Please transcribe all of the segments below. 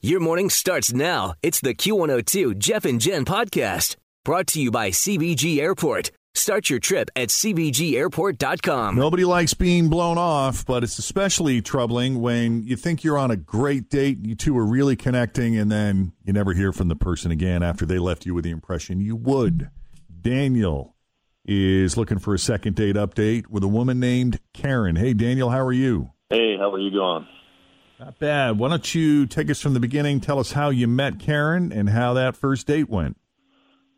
Your morning starts now. It's the Q102 Jeff and Jen podcast brought to you by CVG Airport. Start your trip at CVGAirport.com. Nobody likes being blown off, but it's especially troubling when you think you're on a great date, you two are really connecting, and then you never hear from the person again after they left you with the impression you would. Daniel is looking for a second date update with a woman named Karen. Hey, Daniel, how are you? Hey, how are you going? Not bad. Why don't you take us from the beginning? Tell us how you met Karen and how that first date went.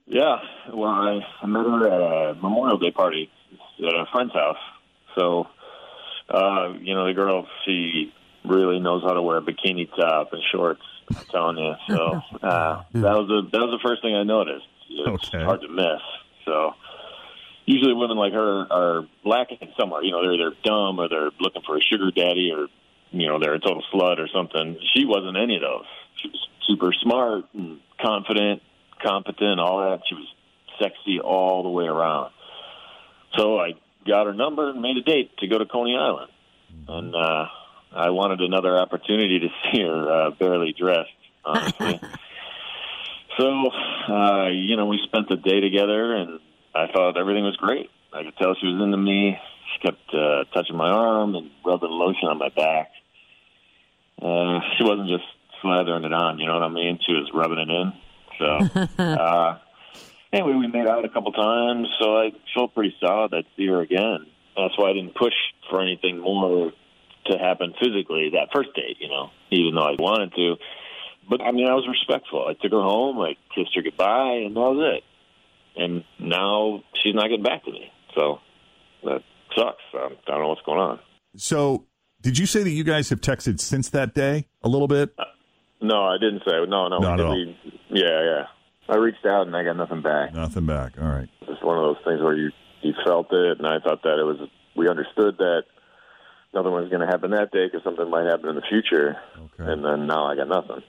Yeah, well, I, I met her at a Memorial Day party at a friend's house. So, uh, you know, the girl, she really knows how to wear a bikini top and shorts. I'm telling you. So uh, that was the that was the first thing I noticed. It's Okay. hard to miss. So usually women like her are lacking somewhere. You know, they're they're dumb or they're looking for a sugar daddy or you know they're a total slut or something. She wasn't any of those. She was super smart and confident, competent, all that. She was sexy all the way around. So I got her number and made a date to go to Coney Island, and uh, I wanted another opportunity to see her uh, barely dressed. Honestly. So, uh, you know, we spent the day together, and I thought everything was great. I could tell she was into me. She kept uh, touching my arm and rubbing lotion on my back. Uh, she wasn't just slathering it on, you know what I mean? She was rubbing it in. So, uh, anyway, we made out a couple times, so I felt pretty solid I'd see her again. That's why I didn't push for anything more to happen physically that first date, you know, even though I wanted to. But I mean, I was respectful. I took her home, I kissed her goodbye, and that was it. And now she's not getting back to me, so that sucks. I don't know what's going on. So, did you say that you guys have texted since that day a little bit? Uh, no, I didn't say. No, no. Not at all. we- yeah, yeah. I reached out and I got nothing back. Nothing back. All right. It's one of those things where you you felt it, and I thought that it was. We understood that nothing was going to happen that day because something might happen in the future, Okay. and then now I got nothing.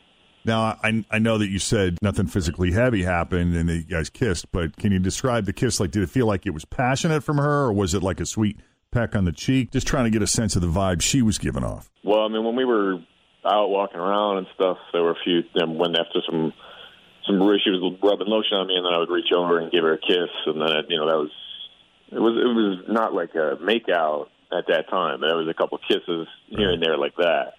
Now, I I know that you said nothing physically heavy happened and that you guys kissed, but can you describe the kiss? Like, did it feel like it was passionate from her, or was it like a sweet peck on the cheek? Just trying to get a sense of the vibe she was giving off. Well, I mean, when we were out walking around and stuff, there were a few. Then when after some some she was rubbing lotion on me, and then I would reach over and give her a kiss, and then you know that was it was it was not like a make out at that time. There was a couple kisses here and there like that.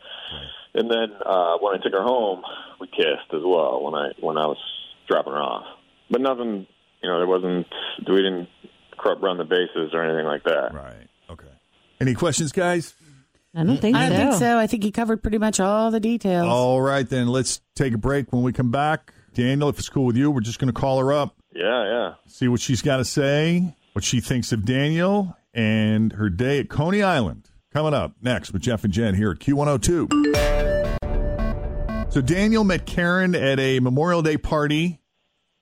And then uh, when I took her home, we kissed as well when I when I was dropping her off. But nothing, you know, there wasn't. We didn't run the bases or anything like that. Right. Okay. Any questions, guys? I don't think I don't so. think so. I think he covered pretty much all the details. All right, then let's take a break. When we come back, Daniel, if it's cool with you, we're just going to call her up, Yeah, yeah. see what she's got to say, what she thinks of Daniel, and her day at Coney Island. Coming up next with Jeff and Jen here at Q102. So Daniel met Karen at a Memorial Day party,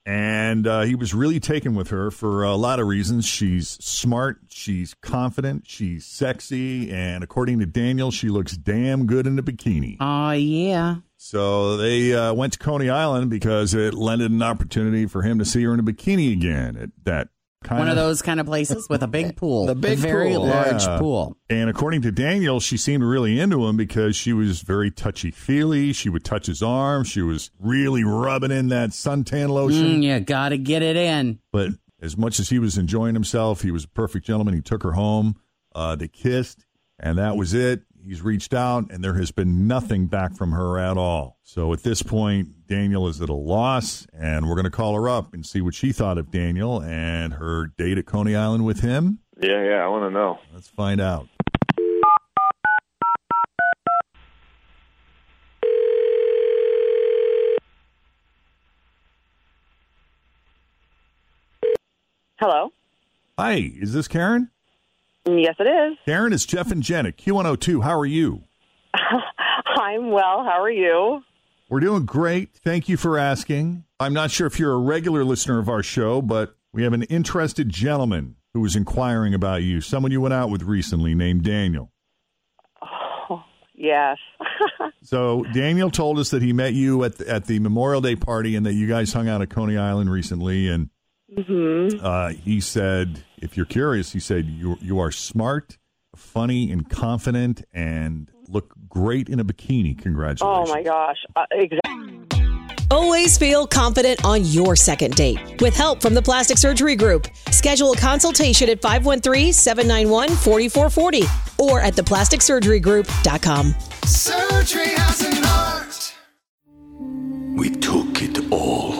and uh, he was really taken with her for a lot of reasons. She's smart, she's confident, she's sexy, and according to Daniel, she looks damn good in a bikini. Oh, yeah. So they uh, went to Coney Island because it lended an opportunity for him to see her in a bikini again at that kind One of those kind of places with a big pool. The big a very pool. large Yeah. pool. And according to Daniel, she seemed really into him because she was very touchy feely. She would touch his arm. She was really rubbing in that suntan lotion. Mm, you got to get it in. But as much as he was enjoying himself, he was a perfect gentleman. He took her home. Uh, they kissed, and that was it. He's reached out, and there has been nothing back from her at all. So at this point, Daniel is at a loss, and we're going to call her up and see what she thought of Daniel and her date at Coney Island with him. Yeah, yeah, I want to know. Let's find out. Hello. Hi, is this Karen? Yes, it is. Karen, it's Jeff and Jen at Q102. How are you? I'm well. How are you? We're doing great. Thank you for asking. I'm not sure if you're a regular listener of our show, but we have an interested gentleman who was inquiring about you, someone you went out with recently named Daniel. Oh, yes. So Daniel told us that he met you at the, at the Memorial Day party and that you guys hung out at Coney Island recently. And hmm uh, he said, if you're curious, he said you you are smart, funny, and confident, and look great in a bikini. Congratulations. Oh my gosh. Uh, exactly. Always feel confident on your second date. With help from the Plastic Surgery Group, schedule a consultation at 513-791-4440 or at theplasticsurgerygroup.com. Surgery has an art. We took it all.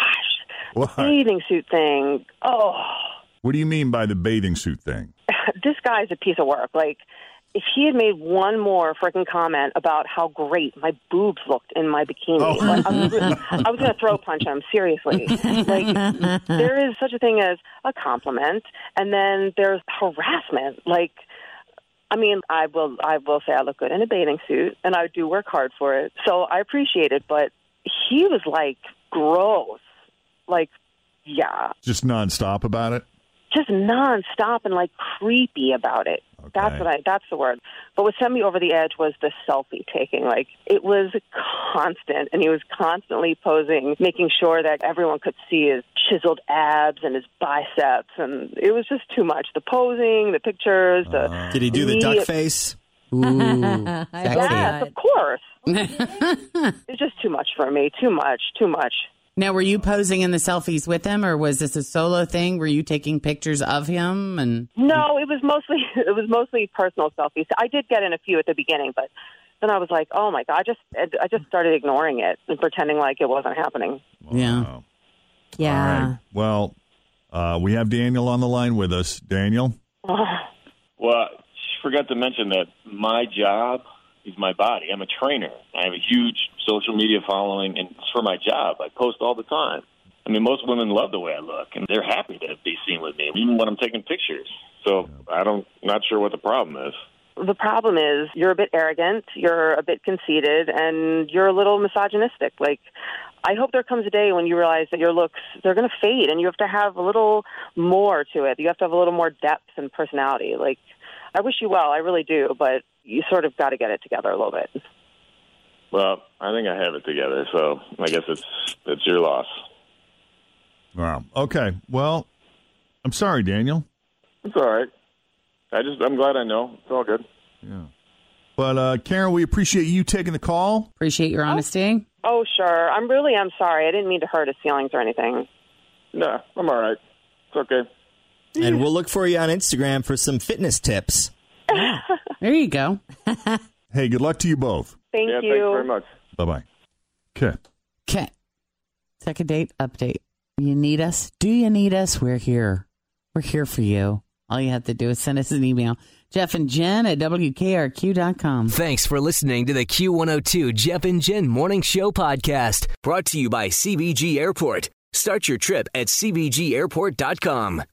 What? Bathing suit thing. Oh, What do you mean by the bathing suit thing? this guy's a piece of work. Like, if he had made one more freaking comment about how great my boobs looked in my bikini, Oh. like, I was, really- was going to throw punch him. Seriously, like there is such a thing as a compliment, and then there's harassment. Like, I mean, I will, I will say I look good in a bathing suit, and I do work hard for it, so I appreciate it. But he was like gross, like, yeah, Just nonstop about it? just nonstop and like creepy about it. That's what I. That's the word. But what sent me over the edge was the selfie taking. Like it was constant, and he was constantly posing, making sure that everyone could see his chiseled abs and his biceps, and it was just too much. The posing, the pictures, the uh-huh. Did he do the duck immediate- face? Ooh, I sexy. hope Yes, of course. it's just too much for me. Too much. Too much. Now, were you posing in the selfies with him, or was this a solo thing? Were you taking pictures of him? And No, it was mostly it was mostly personal selfies. I did get in a few at the beginning, but then I was like, oh my god, I just I just started ignoring it and pretending like it wasn't happening. yeah, Wow. Yeah. All right. Well, uh, we have Daniel on the line with us. Daniel? Well, she forgot to mention that my job is my body. I'm a trainer. I have a huge social media following, and it's for my job. I post all the time. I mean, most women love the way I look, and they're happy to be seen with me, even when I'm taking pictures. So I don't, not sure what the problem is. The problem is you're a bit arrogant, you're a bit conceited, and you're a little misogynistic. Like I hope there comes a day when you realize that your looks they're going to fade, and you have to have a little more to it. You have to have a little more depth and personality. Like I wish you well, I really do, but you sort of got to get it together a little bit. Well, I think I have it together, so I guess it's it's your loss. Wow. Okay. Well, I'm sorry, Daniel. It's all right. I just I'm glad I know. It's all good. Yeah. But uh, Karen, we appreciate you taking the call. appreciate your honesty. Oh, sure. I'm really I'm sorry. I didn't mean to hurt his feelings or anything. Nah, I'm all right. It's okay. And we'll look for you on Instagram for some fitness tips. There you go. Hey, good luck to you both. Thank yeah, you. thanks very much. Bye bye. Okay. Okay. Second date update. You need us? Do you need us? We're here. We're here for you. All you have to do is send us an email. Jeff and Jen at WKRQ.com. Thanks for listening to the Q102 Jeff and Jen Morning Show podcast, brought to you by CVG Airport. Start your trip at CVGAirport.com.